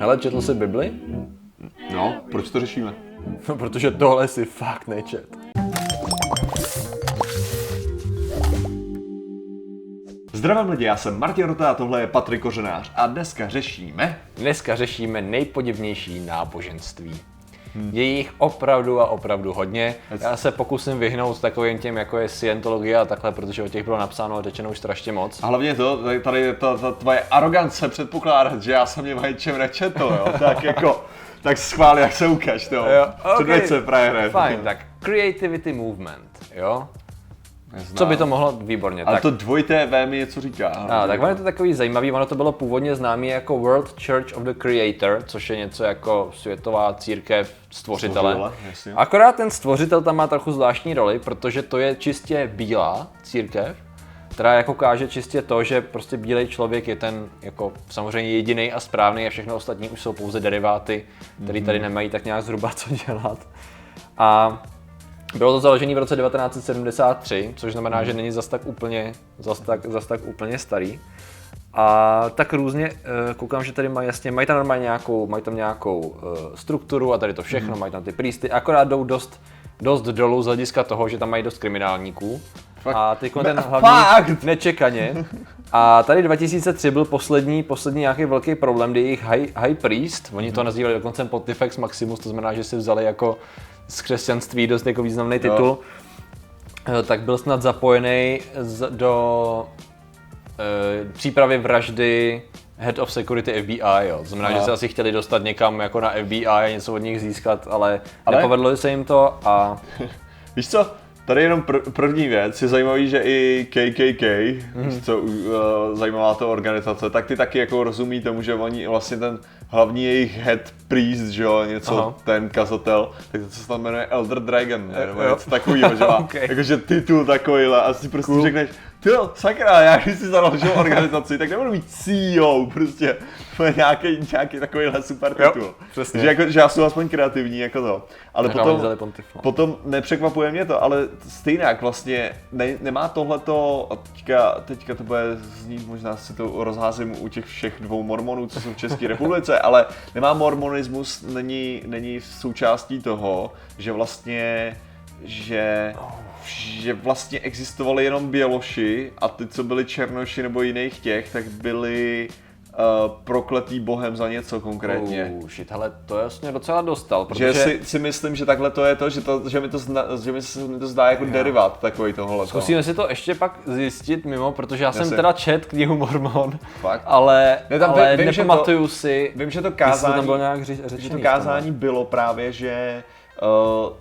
Hele, četl jsi Bibli? No, proč to řešíme? No, protože tohle si fakt nečet. Zdravím lidi, já jsem Martin Rota a tohle je Patrik Kořenář a dneska řešíme... Dneska řešíme nejpodivnější náboženství. Je jich opravdu a opravdu hodně. Já se pokusím vyhnout takovým těm, jako je Scientologie a takhle, protože o těch bylo napsáno a řečeno už strašně moc. A hlavně to, tady- je ta, ta tvoje arogance předpokládat, že já jsem mě majíčem nečetl, jo? tak jako, tak schvál, jak se ukaž, to. Jo, Předveď ok. se. Fajn, tak Creativity Movement, jo? Co by to mohlo? Výborně. Ale tak, to dvojité V mi něco říká. a, tak ono je to takový zajímavý, ono to bylo původně známé jako World Church of the Creator, což je něco jako světová církev stvořitele. Stvořitele, jasně. Akorát ten stvořitel tam má trochu zvláštní roli, protože to je čistě bílá církev, která jako káže čistě to, že prostě bílej člověk je ten jako samozřejmě jediný a správný a všechno ostatní už jsou pouze deriváty, které tady nemají tak nějak zhruba co dělat. A bylo to založené v roce 1973, což znamená, že není zas tak úplně, zas tak, zas tak úplně starý. A tak různě, eh, koukám, že tady mají jasně, mají tam normálně nějakou, mají tam nějakou eh, strukturu a tady to všechno, mají tam ty prísty, akorát jdou dost, dost dolů z hlediska toho, že tam mají dost kriminálníků. Fakt? A teď ten hlavní fakt? nečekaně. A tady 2003 byl poslední, poslední nějaký velký problém, kdy jejich high, high priest, oni to nazývali dokonce Pontifex Maximus, to znamená, že si vzali jako z křesťanství dost jako významný titul, Eh, tak byl snad zapojený z, do e, přípravy vraždy Head of Security FBI, jo. Znamená, Aha. že se asi chtěli dostat někam jako na FBI a něco od nich získat, ale, ale? Ale- nepovedlo se jim to a Víš co, tady jenom pr- první věc, je zajímavý, že i KKK, mm-hmm. co uh, zajímavá to organizace, tak ty taky jako rozumí tomu, že oni vlastně ten hlavní jejich head priest, že jo, něco, Aha. ten kazatel, tak to se tam jmenuje Elder Dragon, ne, nebo jo. něco takového, že má Ok. jakože titul takovýhle a si prostě řekneš, ty jo, sakra, já když si založil organizaci, tak nebudu mít CEO, prostě, to je nějaký, nějaký takovýhle super Jo, titul. přesně. Že, jako, že já jsem aspoň kreativní, jako to. Ale potom. Potom nepřekvapuje mě to, ale stejně jak vlastně ne, nemá tohleto, a teďka, teďka to bude znít, možná si to rozházím u těch všech dvou mormonů, co jsou v České republice, ale nemá mormonismus, není, není součástí toho, že vlastně, že že vlastně existovali jenom běloši a ty, co byli černoši nebo jiných těch, tak byli uh, prokletý bohem za něco konkrétně. Uh, shit, hele, to jasně docela dostal, protože... Že si, si myslím, že takhle to je to, že, to, že, mi, to zna, že mi se mi to zdá jako derivát takový tohle. Zkusíme si to ještě pak zjistit mimo, protože já jsem Jasně. teda čet knihu Mormon, Fakt? ale, Ne, tam ale vím, že to- nepamatuju si, Vím, že to jestli to kázání, tam bylo nějak ři- že řečený. to kázání bylo právě, že uh,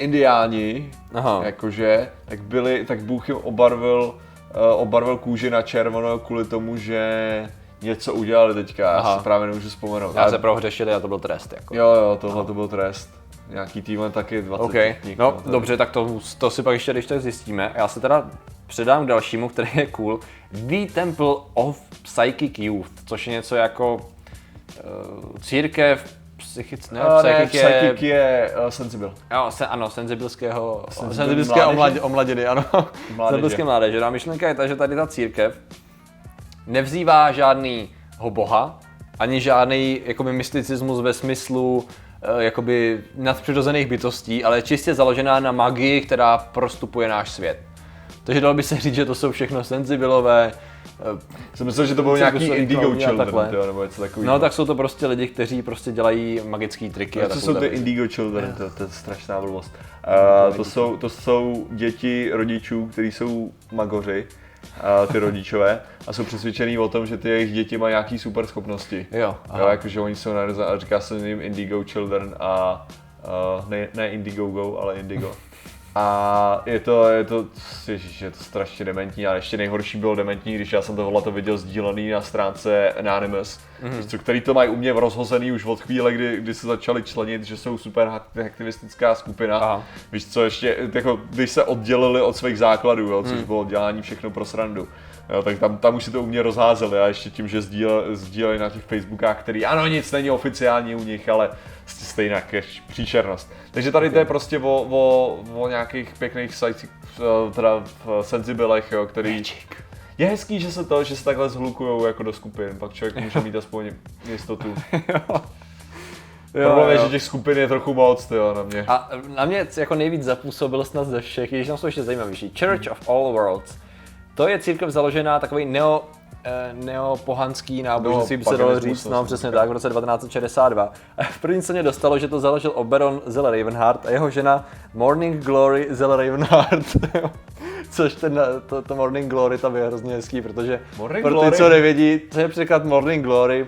indiáni, Aha. jakože, tak byli, tak Bůh jim obarvil, uh, obarvil kůži na červenou kvůli tomu, že něco udělali teďka, já Aha. si právě nemůžu vzpomenout. Já se prohřešili a to byl trest. Jako. Jo, jo, tohle to byl trest. Nějaký týden taky 20 OK, knih, no to- dobře, tak to, to si pak ještě když tak zjistíme. Já se teda předám k dalšímu, který je cool. The Temple of Psychic Youth, což je něco jako uh, církev psychic, ne, Uh, ne, psychic je, psychic je uh, sensible. jo, se, ano, senzibilského, Senzibil senzibilské mládeže. omladě, omladiny, ano, Mládeže. senzibilské mládeže. No a myšlenka je ta, že tady ta církev nevzývá žádnýho boha, ani žádný jakoby mysticismus ve smyslu eh, jakoby nadpřirozených bytostí, ale je čistě založená na magii, která prostupuje náš svět. Takže dalo by se říct, že to jsou všechno senzibilové. Eh, Jsem myslel, že to bylo nějaký Indigo Children a takhle. tyjo, nebo něco takového. No tak jsou to prostě lidi, kteří prostě dělají magické triky. a Co jsou ty. Indigo Children? To, to je strašná blbost. Uh, to, jsou, to jsou děti rodičů, kteří jsou magoři, uh, ty rodičové, a jsou přesvědčený o tom, že ty jejich děti mají nějaký super schopnosti. Jo, Jo, jakože oni jsou narozené, a říká se jim Indigo Children a uh, ne, ne Indiegogo, ale Indigo. A je to, je to, ježiš, je to strašně dementní, ale ještě nejhorší bylo dementní, když já jsem tohle to viděl sdílený na stránce Anonymous, mm-hmm. který to mají u mě rozhozený už od chvíle, kdy, kdy se začali členit, že jsou super aktivistická skupina. Aha. Víš co, ještě, jako, když se oddělili od svých základů, jo, což bylo dělání všechno pro srandu. Jo, tak tam, tam už si to u mě rozházeli a ještě tím, že sdíle, sdíleli na těch Facebookách, který ano, nic není oficiální u nich, ale stejně je příšernost. Takže tady to je prostě o, o, o nějakých pěkných sites, teda v senzibilech, jo, který... Magic. Je hezký, že se to, že se takhle zhlukujou jako do skupin, pak člověk může mít aspoň jistotu. Problém je, že těch skupin je trochu moc, jo, na mě. A na mě jako nejvíc zapůsobil snad ze všech, když tam jsou ještě zajímavější. Church of All Worlds. To je církev založená takový neo, eh, neopohanský náboženství, by se dalo říct, no přesně tak, v roce 1962. A v první se mě dostalo, že to založil Oberon Zell Ravenheart a jeho žena Morning Glory Zell Ravenheart. Což ten, to, to Morning Glory tam je hrozně hezký, protože Morning pro ty, Glory? co nevědí, co je překlad Morning Glory,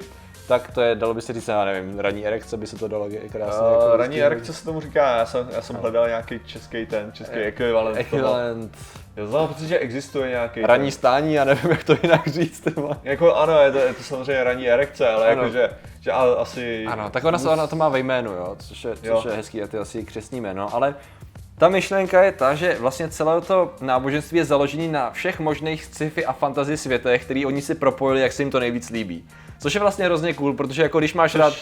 tak to je, dalo by se říct, já nevím, ranní erekce by se to dalo krásně. Uh, jako ranní erekce se tomu říká, já jsem, já jsem hledal nějaký český ten, český ekvivalent. toho. Ekvivalent. Já znám pocit, že existuje nějaký. Ranní ten- stání, já nevím, jak to jinak říct. ty. Jako ano, je to, je to samozřejmě ranní erekce, ale Ano. jakože, že a, asi... Ano, tak ona, se, ona to má ve jménu, jo, což je, Jo. což je hezký a to je asi křesní jméno, ale ta myšlenka je ta, že vlastně celé to náboženství je založené na všech možných sci-fi a fantasy světech, který oni si propojili, jak se jim to nejvíc líbí. Což je vlastně hrozně cool, protože jako když máš rád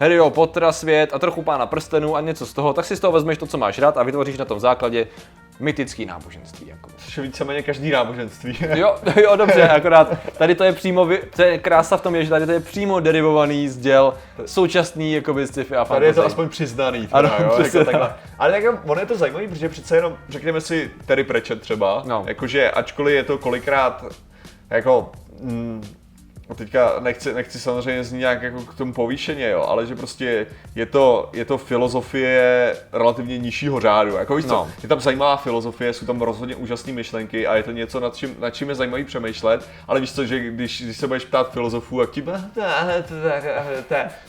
Harryho Pottera svět a trochu pána prstenů a něco z toho, tak si z toho vezmeš to, co máš rád a vytvoříš na tom základě mytický náboženství. Jako. Což je víceméně každý náboženství. Jo, jo, dobře, akorát tady to je přímo, vy- to je krása v tom, je, že tady to je přímo derivovaný z děl současný jakoby sci-fi a Tady je to fantasy. aspoň přiznaný. Teda, Ano, jo, přesně jako takhle. Ale jako, ono je to zajímavé, protože přece jenom, řekněme si Terry Pratchett třeba, No. jakože ačkoliv je to kolikrát, jako, mm, no teďka nechci, nechci samozřejmě znít nějak jako k tomu povýšeně, jo, ale že prostě je to, je to filozofie relativně nižšího řádu. Jako víš co, No. je tam zajímavá filozofie, jsou tam rozhodně úžasné myšlenky a je to něco, nad čím, nad čím je zajímavý přemýšlet, ale víš co, že když, když se budeš ptát filozofů, jak ti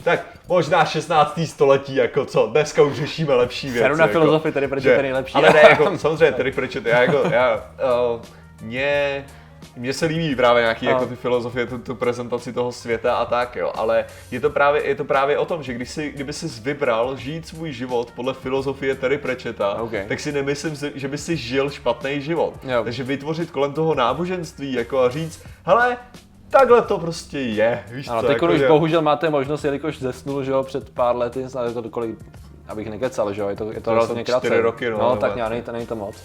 tak, možná 16. století, jako co, dneska už řešíme lepší věci. Seru na jako, filozofii, Terry Pratchett je nejlepší. Ale ne, jako, samozřejmě Terry Pratchett, já jako, já, uh, mě, mně se líbí právě nějaký No. jako ty filozofie, tu, tu prezentaci toho světa a tak, jo, ale je to právě, je to právě o tom, že když si, kdyby jsi vybral žít svůj život podle filozofie Terry Pratchetta, Ok. tak si nemyslím, si- že by si žil špatný život. Jo. Takže vytvořit kolem toho náboženství jako a říct, hele, takhle to prostě je, víš Ano, co, teď jako, už že- bohužel máte možnost, jelikož zesnul, že jo, před pár lety, snad je to kolik, abych nekecal, že jo, je to, je to, To čtyři krátce. roky, no, no tak nějak, není to moc.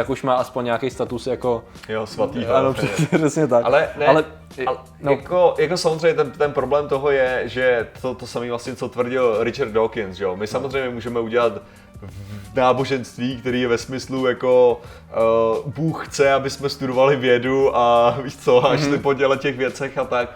Tak už má aspoň nějaký status jako, Jo, svatý. ano, přesně, přesně tak. Ale ne, ale, ale no, jako, jako samozřejmě ten, ten problém toho je, že to, to samé vlastně, co tvrdil Richard Dawkins, že jo? My samozřejmě můžeme udělat v- náboženství, který je ve smyslu jako uh, Bůh chce, aby jsme studovali vědu a víš co, a šli po těle těch věcech a tak.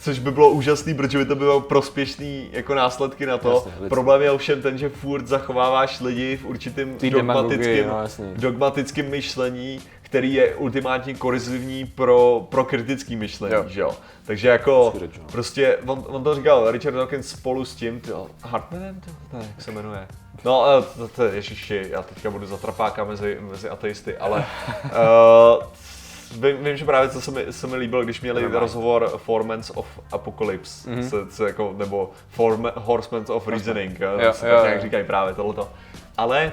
Což by bylo úžasný, protože by to bylo prospěšný jako následky na to. Jasně. Problém je ovšem ten, že furt zachováváš lidi v určitým dogmatickém no, jasně. dogmatickém myšlení, který je ultimátně korizivní pro, pro kritický myšlení, Jo. že jo. Takže jako, prostě, on, on to říkal, Richard Dawkins spolu s tím, tyjo, Hartmanem, to, ne, jak se jmenuje. No, eh, to, to, ježiši, já teďka budu zatrapáka mezi, mezi ateisty, ale uh, vím, vím, že právě co se mi, se mi líbilo, když měli Nevermind. rozhovor Formans of Apocalypse, Mhm. mm-hmm. se, se jako, nebo Form, Horsemen of Reasoning, jo, Jo, se jo, tak nějak jo. říkají právě tohleto. Ale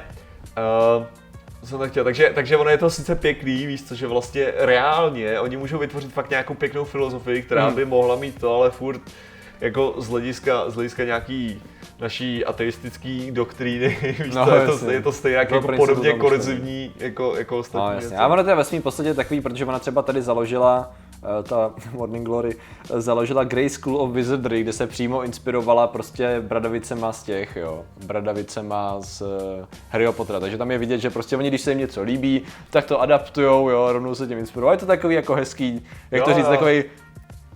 uh, jsem tak chtěl, takže, takže ono je to sice pěkný, víš co, že vlastně reálně oni můžou vytvořit fakt nějakou pěknou filozofii, která Hmm. by mohla mít to, ale furt jako z hlediska, z hlediska nějaký naší ateistický doktríny, víš No, co, je, to, je to stejně jak jako podobně korizivní jako, jako ostatní No jasně, a ono to je ve svým podstatě takový, protože ona třeba tady založila, eh, ta Morning Glory, eh, založila Grey School of Wizardry, kde se přímo inspirovala prostě bradavicema z těch, jo, bradavicema z eh, Harryho Pottera, takže tam je vidět, že prostě oni, když se jim něco líbí, tak to adaptujou, jo, rovnou se tím inspirují. Je to takový jako hezký, jak Jo, to říct, jo. takový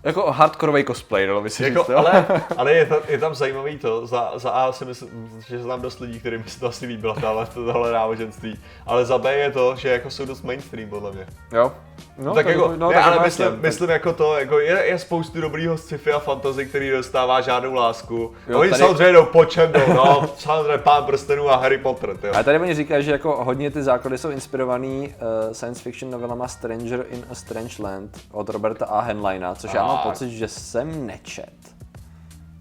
jako hardkorový cosplay, dalo by se Jako, říct, ale, ale je, tam, je tam zajímavý to, za, za A si myslím, že znám dost lidí, kterým se to asi líbilo, tohle, tohle náboženství, ale za B je to, že jako jsou dost mainstream podle mě. jo. No, tak jako, no, ne, tak ale jasně, myslím, tak- myslím jako to, jako je, je spoustu dobrýho sci-fi a fantasy, který dostává žádnou lásku. Jo, Jo, oni tady- samozřejmě jdou po čem jdou, no, samozřejmě Pán prstenů a Harry Potter, tyjo. A tady oni říkají, že jako hodně ty základy jsou inspirovaný uh, science fiction novelama Stranger in a Strange Land od Roberta A. Henleina, což já mám pocit, že jsem nečet,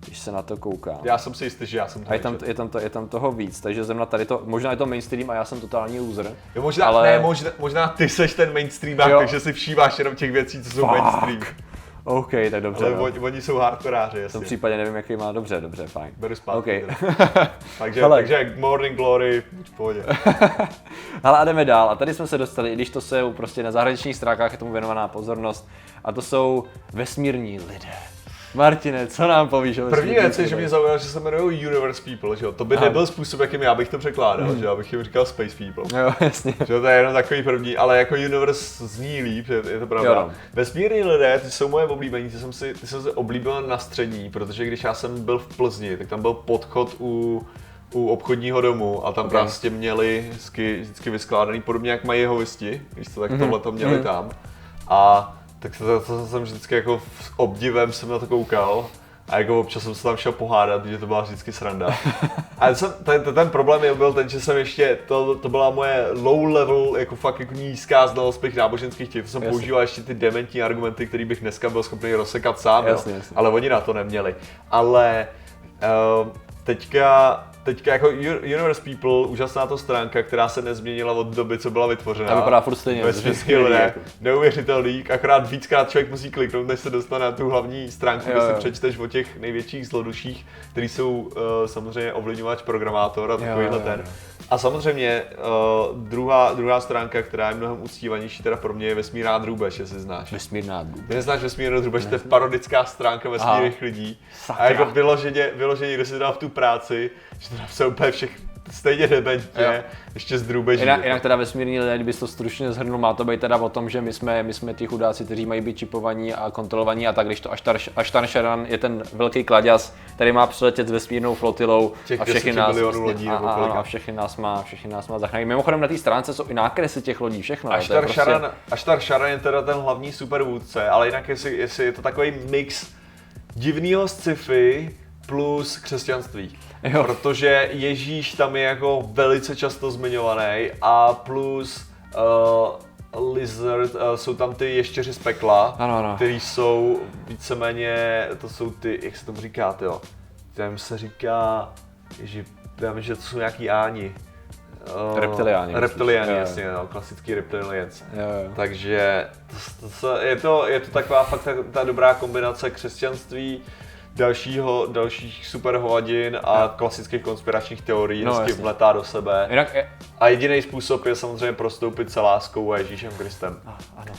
když se na to koukám. Já jsem si jistý, že já jsem to A je tam, je, tam to, je tam toho víc, takže zrovna tady to, možná je to mainstream a já jsem totální loser. Jo, možná, ale- ne, možná, možná ty seš ten mainstream, takže si všímáš jenom těch věcí, co jsou Fuck. mainstream. OK, tak dobře. Ale no. oni, oni jsou hardkoráři, V tom jasně. případě nevím, jaký má. Dobře, dobře, fajn. Beru zpátky. OK. teda. Takže, Hele. takže Morning Glory, buď v pohodě. Ale a jdeme dál. A tady jsme se dostali, i když to jsou prostě na zahraničních stránkách je tomu věnovaná pozornost. A to jsou vesmírní lidé. Martine, co nám povíš o První věc je, že mě zaujalo, že se jmenují Universe People, že jo? To by Aha. nebyl způsob, jakým já bych to překládal, že jo? Abych jim říkal Space People. Jo, jasně. Že jo, to je jenom takový první, ale jako Universe zní líp, že je to pravda. Jo, no. Vesmírní lidé, ty jsou moje oblíbení, ty jsem si, ty jsem si oblíbil na střední, protože když já jsem byl v Plzni, tak tam byl podchod u, u obchodního domu a tam Ok. okay. prostě měli vždycky, vždycky vyskládaný podobně jak mají jeho když to tak Mhm. tohle to měli tam. A tak to, to, to, jsem vždycky jako s obdivem jsem na to koukal. A jako občas jsem se tam šel pohádat, že to byla vždycky sranda. A jsem, ten, ten, ten problém je byl ten, že jsem ještě, to, to byla moje low level, jako fakt jako nízká znalost těch náboženských těch, to jsem Jasně. používal ještě ty dementní argumenty, které bych dneska byl schopný rozsekat sám, Jasně, jo. jasně. ale oni na to neměli. Ale uh, teďka, teďka jako Universe People, úžasná to stránka, která se nezměnila od doby, co byla vytvořena. A vypadá furt stejně, smyslu, skvělý, ne, jako. neuvěřitelný, akorát víckrát člověk musí kliknout, než se dostane na tu hlavní stránku, kde Jo, si jo. přečteš o těch největších zloduších, který jsou uh, samozřejmě ovlivňovač programátor a Jo, takovýhle jo, ten. jo. A samozřejmě uh, druhá, druhá stránka, která je mnohem uctívanější teda pro mě je Vesmírná drůbež, jestli znáš. Vesmírná. Ty neznáš Vesmírnou drůbež, to je parodická stránka vesmírných lidí. Sakra. A jako vyloženě, vyloženě, kdo si dal v tu práci, že to napsal úplně všech stejně debentně, Jo. ještě z drůbeží. Jinak, jinak teda vesmírní lidé, kdybys to stručně zhrnul, má to být teda o tom, že my jsme, my jsme ti chudáci, kteří mají být čipovaní a kontrolovaní a tak, když to Ashtar, Ashtar Sharan je ten velký kladěz, který má přiletět s vesmírnou flotilou Těch a všechny 10 nás, lodí a, a, a, a všechny nás má, všechny nás má zachránit. Mimochodem na té stránce jsou i nákresy těch lodí, všechno. Ashtar, prostě- Sharan, Ashtar Sharan je teda ten hlavní supervůdce, ale jinak jestli, jestli je to takový mix divného sci-fi plus křesťanství. Jo. Protože Ježíš tam je jako velice často zmiňovaný a plus uh, Lizard, uh, jsou tam ty ještěři z pekla, Ano, ano. který jsou víceméně, to jsou ty, jak se tomu říká, jo, tam se říká, že vím, že to jsou nějaký áni. Uh, Reptiliáni? Reptiliáni, jasně, no, klasický reptilians. Jo, jo. Takže to, to, je, to, je to taková fakt ta, ta dobrá kombinace křesťanství, dalšího, dalších super hovadin a klasických konspiračních teorií, No, no, hezky jasně. vletá do sebe. Jinak, je, A jediný způsob je samozřejmě prostoupit se láskou a Ježíšem Kristem. ano.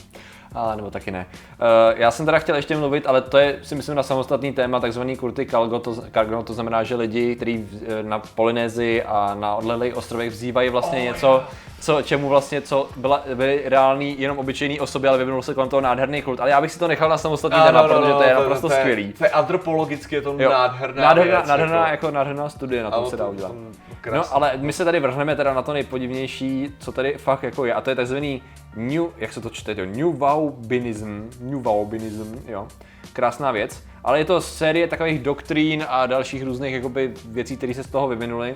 A nebo taky ne. Uh, já jsem teda chtěl ještě mluvit, ale to je si myslím na samostatný téma, takzvaný kurty Kalgo, to, Cargo, to znamená, že lidi, kteří eh, na Polynézii a na odlehlých ostrovech vzývají vlastně oh, něco, co, čemu vlastně, co byla, byly reální, jenom obyčejný osoby, ale vyvinul se kolem toho nádherný kult. Ale já bych si to nechal na samostatný téma, protože to je naprosto to je- skvělý. To je antropologicky, je to Jo. nádherná, nádherná, věc, nádherná, jako. jako nádherná studie na tom se dá to- udělat. to- No, ale my se tady vrhneme teda na to nejpodivnější, co tady fakt jako je, a to je takzvaný new, jak se to čte, jo, new Waubinism, new Waubinism, jo, krásná věc, ale je to série takových doktrín a dalších různých jakoby věcí, které se z toho vyvinuly,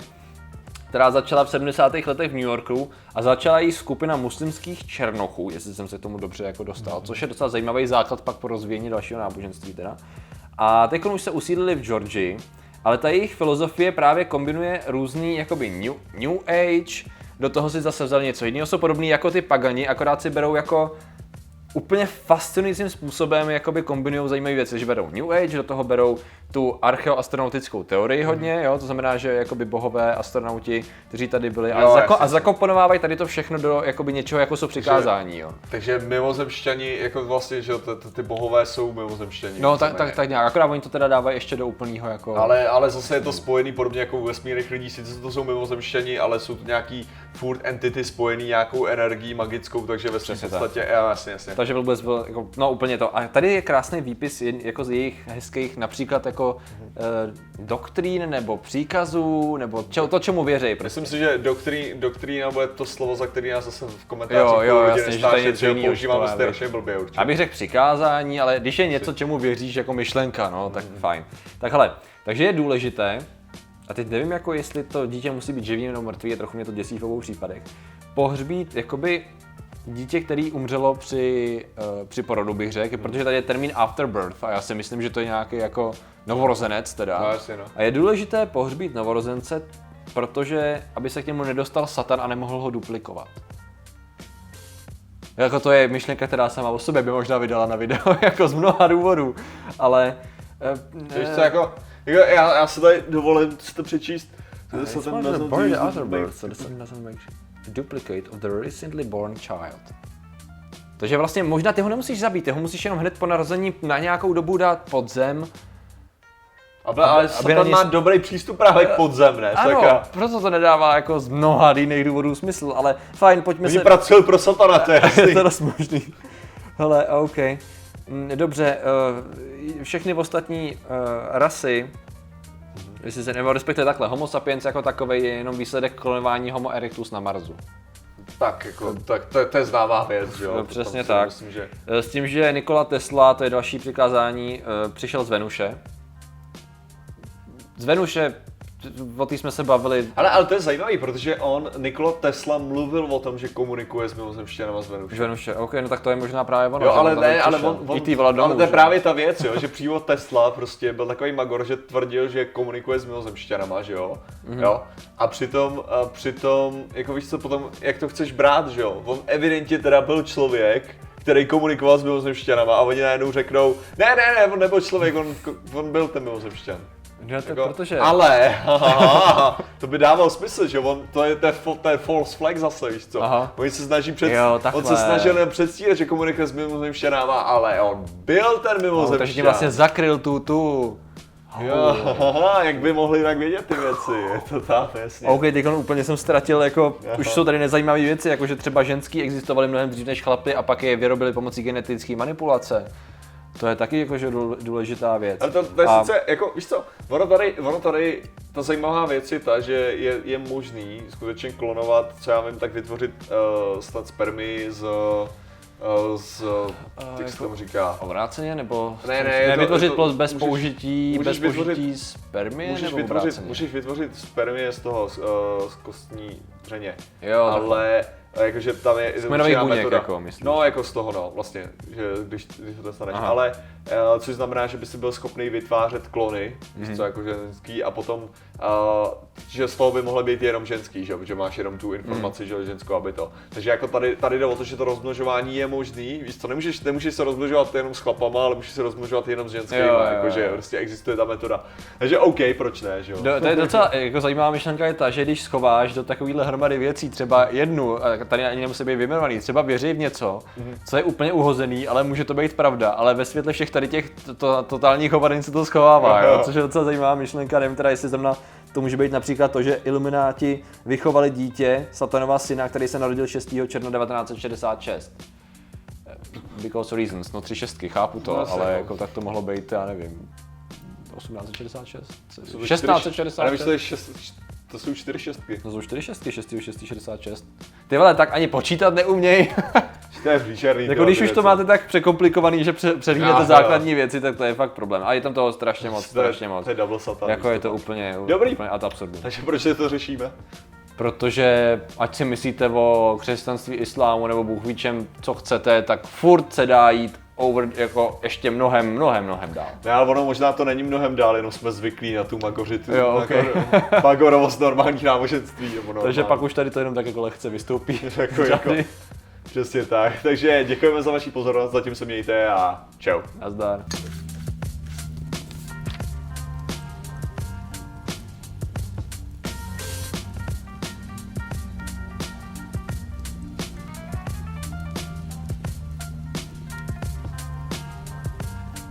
která začala v 70. letech v New Yorku a začala jí skupina muslimských černochů, jestli jsem se k tomu dobře jako dostal, což je docela zajímavý základ pak pro rozvíjení dalšího náboženství teda. A teď už se usídlili v Georgii, ale ta jejich filozofie právě kombinuje různý jakoby new, new age, do toho si zase vzali něco jiného, jsou podobný jako ty pagani, akorát si berou jako úplně fascinujícím způsobem jakoby kombinují zajímavé věci, že berou New Age, do toho berou tu archeoastronautickou teorii hodně, jo, to znamená, že jakoby bohové astronauti, kteří tady byli a, Jo, zako- jasně. a zakomponovávají tady to všechno do jakoby něčeho, jako jsou přikázání, jo. Takže mimozemšťani, jako vlastně, že ty, bohové jsou mimozemšťani. No tak, tak, tak nějak, akorát oni to teda dávají ještě do úplného jako... Ale, ale zase je to spojený podobně jako u vesmírných lidí, sice to jsou mimozemšťani, ale jsou to nějaký furt entity spojený nějakou energií magickou, takže ve tak. podstatě, jo, jasně, jasně. Takže vůbec byl, jako, no úplně to. A tady je krásný výpis jen- jako z jejich hezkých, například jako eh, doktrín nebo příkazů, nebo če, to, čemu věří. Prostě. Myslím si, že doktrí, doktrína bude to slovo, za který nás zase v komentářích Jo, jo, jasně, že to je nesnášet, něco že ho používáme to já strašně blbě určitě. Abych řekl přikázání, ale když je něco, čemu věříš jako myšlenka, no, tak fajn. Tak hele, takže je důležité, a teď nevím, jako jestli to dítě musí být živý nebo mrtvý, je trochu mě to děsí v obou případech, pohřbít jakoby dítě, který umřelo při, uh, při porodu, bych řekl, protože tady je termín afterbirth a já si myslím, že to je nějaký jako novorozenec teda. No, jasně, no. A je důležité pohřbít novorozence, protože aby se k němu nedostal satan a nemohl ho duplikovat. Jako to je myšlenka, která sama o sobě by možná vydala na video, jako z mnoha důvodů, ale... eh, Víš co, jako, jako já, já se tady dovolím si to přečíst. It's the bird, so doesn't make duplicate of the recently born child. Takže vlastně možná ty ho nemusíš zabít, ty ho musíš jenom hned po narození na nějakou dobu dát pod zem. Ale, ale aby Satan ně- má dobrý přístup právě k podzem, ne? Ano, Saka. proto to nedává jako z mnoha jiných důvodů smysl, ale fajn, pojďme Oni se... pracují pro Satana, to je je jasný. to dost možný. Hele, OK. Mm, Dobře, eh, všechny ostatní eh, rasy, jestli se nebo respektive takhle, Homo sapiens jako takový je jenom výsledek klonování Homo erectus na Marsu. Tak, jako, tak to, to je známá věc, že jo? No, přesně tak. Myslím, že... Eh, S tím, že Nikola Tesla, to je další přikázání, eh, přišel z Venuše. Z Venuše, o té jsme se bavili, Ale, ale to je zajímavý, protože on, Nikola Tesla, mluvil o tom, že komunikuje s mimozemštěnama z Venuše. Venuše, OK, no tak to je možná právě ono. Jo, ale on ne, ale on, on I domů, ale to je že? právě ta věc, jo, že přímo Tesla prostě byl takový magor, že tvrdil, že komunikuje s mimozemšťanama, že jo, Mhm. mm-hmm. jo, a přitom, a přitom, jako víš co, potom, jak to chceš brát, že jo, on evidentně teda byl člověk, který komunikoval s mimozemšťanama a oni najednou řeknou, ne, ne, ne, on nebyl člověk, on, on byl ten mimozemšťan. No, to, Jako, protože... Ale, to by dával smysl, že on, to je, to je, to je false flag zase, víš co? Aha. Oni se snaží před, Jo, on se snažil jen předstírat, že komunikuje s mimozemšťanama, ale on byl ten no, mimozemšťan. takže tím vlastně zakryl tu, tu... Jo, haha, jak by mohli jinak vědět ty věci, je to tam, jasně. OK, teď úplně jsem ztratil, jako, Aha. už jsou tady nezajímavé věci, jako že třeba ženský existovaly mnohem dřív než chlapy a pak je vyrobili pomocí genetické manipulace. To je taky jakože důl- důležitá věc. Ale to, to je A- sice, jako, víš co, ono tady, ono tady, ta zajímavá věc je ta, že je, je možný skutečně klonovat, co já vím, tak vytvořit uh, snad spermy z, uh, z, jak se jako- tomu říká, Obráceně nebo Ne, ne, to- vytvořit to- plos bez můžeš- použití, můžeš bez vytvořit- použití spermie Můžeš nebo vytvořit, obráceně? můžeš vytvořit spermie z toho, z, uh, z kostní dřeně. Jo, ale eh, jakože tam je určitá buněk, metoda. jako myslíš? No, jako z toho, no, vlastně, že když, když to dostaneš. Aha. Ale, uh, což znamená, že by si byl schopný vytvářet klony, Mhm. mm-hmm. co jako ženský, a potom, uh, že z toho by mohly být jenom ženský, že, protože máš jenom tu informaci, Mhm. mm. že ženskou, aby to. Takže jako tady, tady jde o to, že to rozmnožování je možný, víš co, nemůžeš, nemůžeš se rozmnožovat jenom s chlapama, ale můžeš se rozmnožovat jenom s ženskými, jakože prostě existuje ta metoda. Takže OK, proč ne, že jo? Do, to je docela jako zajímavá myšlenka je ta, že když schováš do takovýhle hromady věcí třeba jednu, a tady ani nemusí být vyjmenovaný, třeba věří v něco, co je úplně uhozený, ale může to být pravda, ale ve světle všech tady těch to, to, totálních hovadin se to schovává, Jo, což je docela zajímavá myšlenka, nevím teda, jestli zrovna to může být například to, že ilumináti vychovali dítě, satanova syna, který se narodil 6. června 1966. Because reasons, no tři šestky, chápu to, No, asi ale jako. jako tak to mohlo být, já nevím, 1866? To jsou čtyři- 1666? Ale víš, to, jsou čtyři šestky. To jsou 4 šestky, 6. 6. 66. Ty vole, tak ani počítat neuměj. To je příšerný. jako když už to máte tak překomplikovaný, že pře- Jo, přehlídnete jo. základní věci, tak to je fakt problém. A je tam toho strašně moc, To je- strašně moc. To je double satan. Jako je to úplně, Dobrý. úplně ad absurdum. Takže proč si to řešíme? Protože ať si myslíte o křesťanství, islámu nebo Bůh ví čem, co chcete, tak furt se dá jít over, jako ještě mnohem, mnohem, mnohem dál. Ne, ale ono možná to není mnohem dál, jenom jsme zvyklí na tu magoritu, Jo, ok. magor, magorovost normální náboženství. Nebo normální. Takže pak už tady to jenom tak jako lehce vystoupí. Jako- jako-. Přesně tak. Takže děkujeme za vaši pozornost, zatím se mějte a čau. Nazdar.